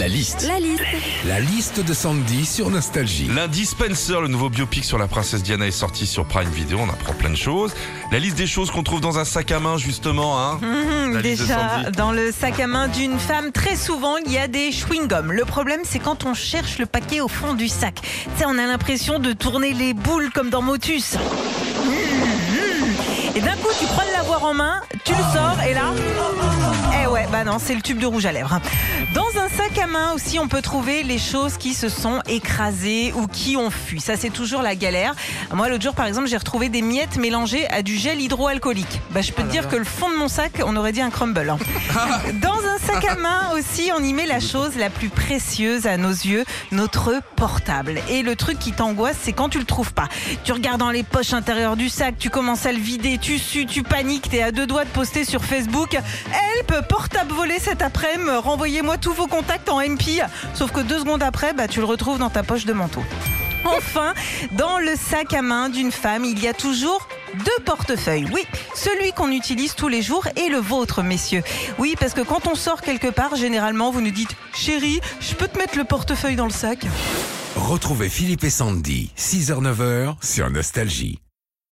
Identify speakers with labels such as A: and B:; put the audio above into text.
A: La liste.
B: La liste.
A: La liste de Sandy sur Nostalgie.
C: Lundi, Spencer, le nouveau biopic sur la princesse Diana, est sorti sur Prime Video. On apprend plein de choses. La liste des choses qu'on trouve dans un sac à main, justement. Hein de
D: déjà, dans le sac à main d'une femme, très souvent, il y a des chewing-gums. Le problème, c'est quand on cherche le paquet au fond du sac. Tu sais, on a l'impression de tourner les boules comme dans Motus. Et d'un coup, tu crois l'avoir en main, tu le sors et là. Non, c'est le tube de rouge à lèvres. Dans un sac à main aussi, on peut trouver les choses qui se sont écrasées ou qui ont fui. Ça, c'est toujours la galère. Moi, l'autre jour, par exemple, j'ai retrouvé des miettes mélangées à du gel hydroalcoolique. Bah, je peux te dire que le fond de mon sac, on aurait dit un crumble. hein. Dans un sac à main aussi, on y met la chose la plus précieuse à nos yeux, notre portable. Et le truc qui t'angoisse, c'est quand tu le trouves pas. Tu regardes dans les poches intérieures du sac, tu commences à le vider, tu sues, tu paniques, t'es à deux doigts de poster sur Facebook. Help, portable volé cet après-midi, renvoyez-moi tous vos contacts en MP. Sauf que deux secondes après, bah, tu le retrouves dans ta poche de manteau. Enfin, dans le sac à main d'une femme, il y a toujours deux portefeuilles. Oui, celui qu'on utilise tous les jours et le vôtre, messieurs. Oui, parce que quand on sort quelque part, généralement, vous nous dites Chérie, je peux te mettre le portefeuille dans le sac?
A: Retrouvez Philippe et Sandy, 6h-9h sur Nostalgie.